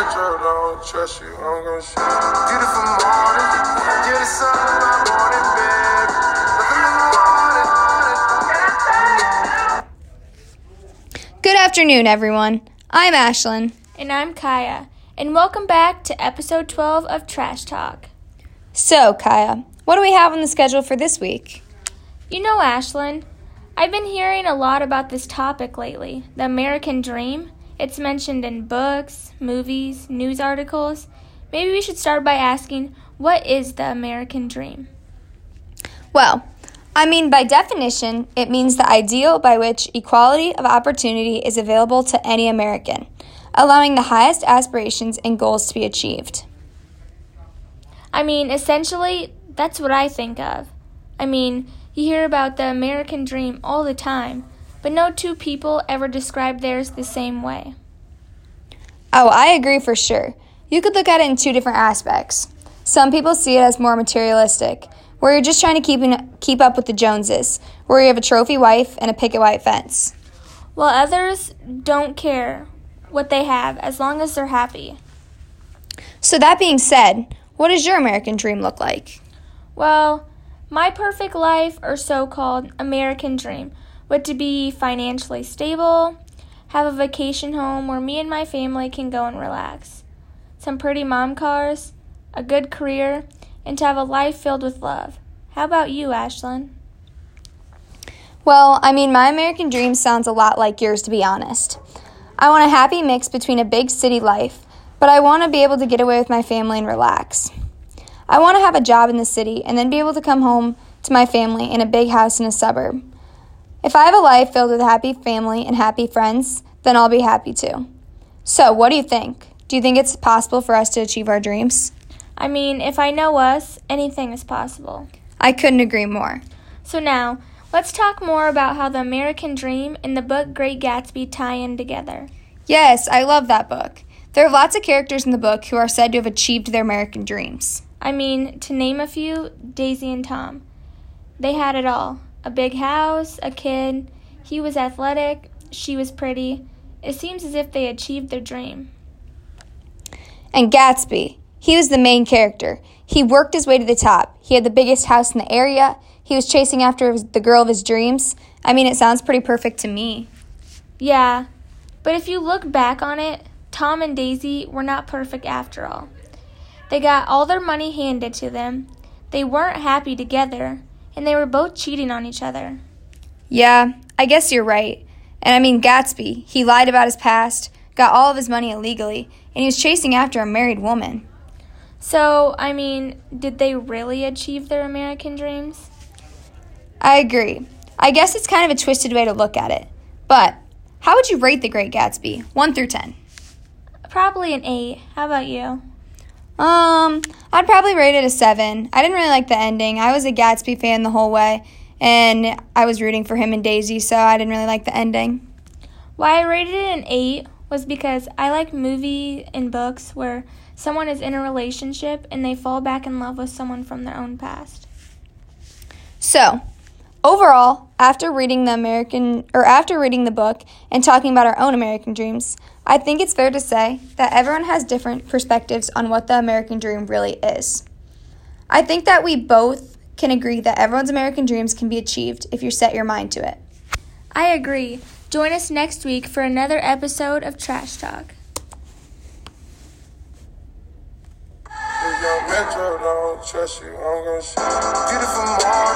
metro, don't trust you, I'm gonna shoot. Beautiful morning, get the sun in my morning bed. Nothing in the morning. Good afternoon, everyone. I'm Ashlyn. And I'm Kaya, and welcome back to episode 12 of Trash Talk. So, Kaya, what do we have on the schedule for this week? You know, Ashlyn, I've been hearing a lot about this topic lately the American dream. It's mentioned in books, movies, news articles. Maybe we should start by asking what is the American dream? Well, I mean, by definition, it means the ideal by which equality of opportunity is available to any American, allowing the highest aspirations and goals to be achieved. I mean, essentially, that's what I think of. I mean, you hear about the American dream all the time, but no two people ever describe theirs the same way. Oh, I agree for sure. You could look at it in two different aspects. Some people see it as more materialistic, where you're just trying to keep, in, keep up with the Joneses, where you have a trophy wife and a picket white fence. While others don't care what they have as long as they're happy. So, that being said, what does your American dream look like? Well, my perfect life or so called American dream would to be financially stable, have a vacation home where me and my family can go and relax, some pretty mom cars, a good career, and to have a life filled with love. How about you, Ashlyn? Well, I mean, my American dream sounds a lot like yours, to be honest. I want a happy mix between a big city life, but I want to be able to get away with my family and relax. I want to have a job in the city and then be able to come home to my family in a big house in a suburb. If I have a life filled with happy family and happy friends, then I'll be happy too. So, what do you think? Do you think it's possible for us to achieve our dreams? I mean, if I know us, anything is possible. I couldn't agree more. So now, let's talk more about how the American dream and the book Great Gatsby tie in together. Yes, I love that book. There are lots of characters in the book who are said to have achieved their American dreams. I mean, to name a few, Daisy and Tom. They had it all a big house, a kid. He was athletic, she was pretty. It seems as if they achieved their dream. And Gatsby, he was the main character. He worked his way to the top. He had the biggest house in the area. He was chasing after the girl of his dreams. I mean, it sounds pretty perfect to me. Yeah, but if you look back on it, Tom and Daisy were not perfect after all. They got all their money handed to them. They weren't happy together, and they were both cheating on each other. Yeah, I guess you're right. And I mean, Gatsby, he lied about his past, got all of his money illegally, and he was chasing after a married woman. So, I mean, did they really achieve their American dreams? I agree. I guess it's kind of a twisted way to look at it. But how would you rate The Great Gatsby? 1 through 10. Probably an 8. How about you? Um, I'd probably rate it a seven. I didn't really like the ending. I was a Gatsby fan the whole way, and I was rooting for him and Daisy, so I didn't really like the ending. Why I rated it an eight was because I like movie and books where someone is in a relationship and they fall back in love with someone from their own past. So, overall, after reading the American or after reading the book and talking about our own American dreams, I think it's fair to say that everyone has different perspectives on what the American dream really is. I think that we both can agree that everyone's American dreams can be achieved if you set your mind to it. I agree. Join us next week for another episode of Trash Talk. Metro, don't trust you, I'm gonna shoot. Beautiful morning, get the sun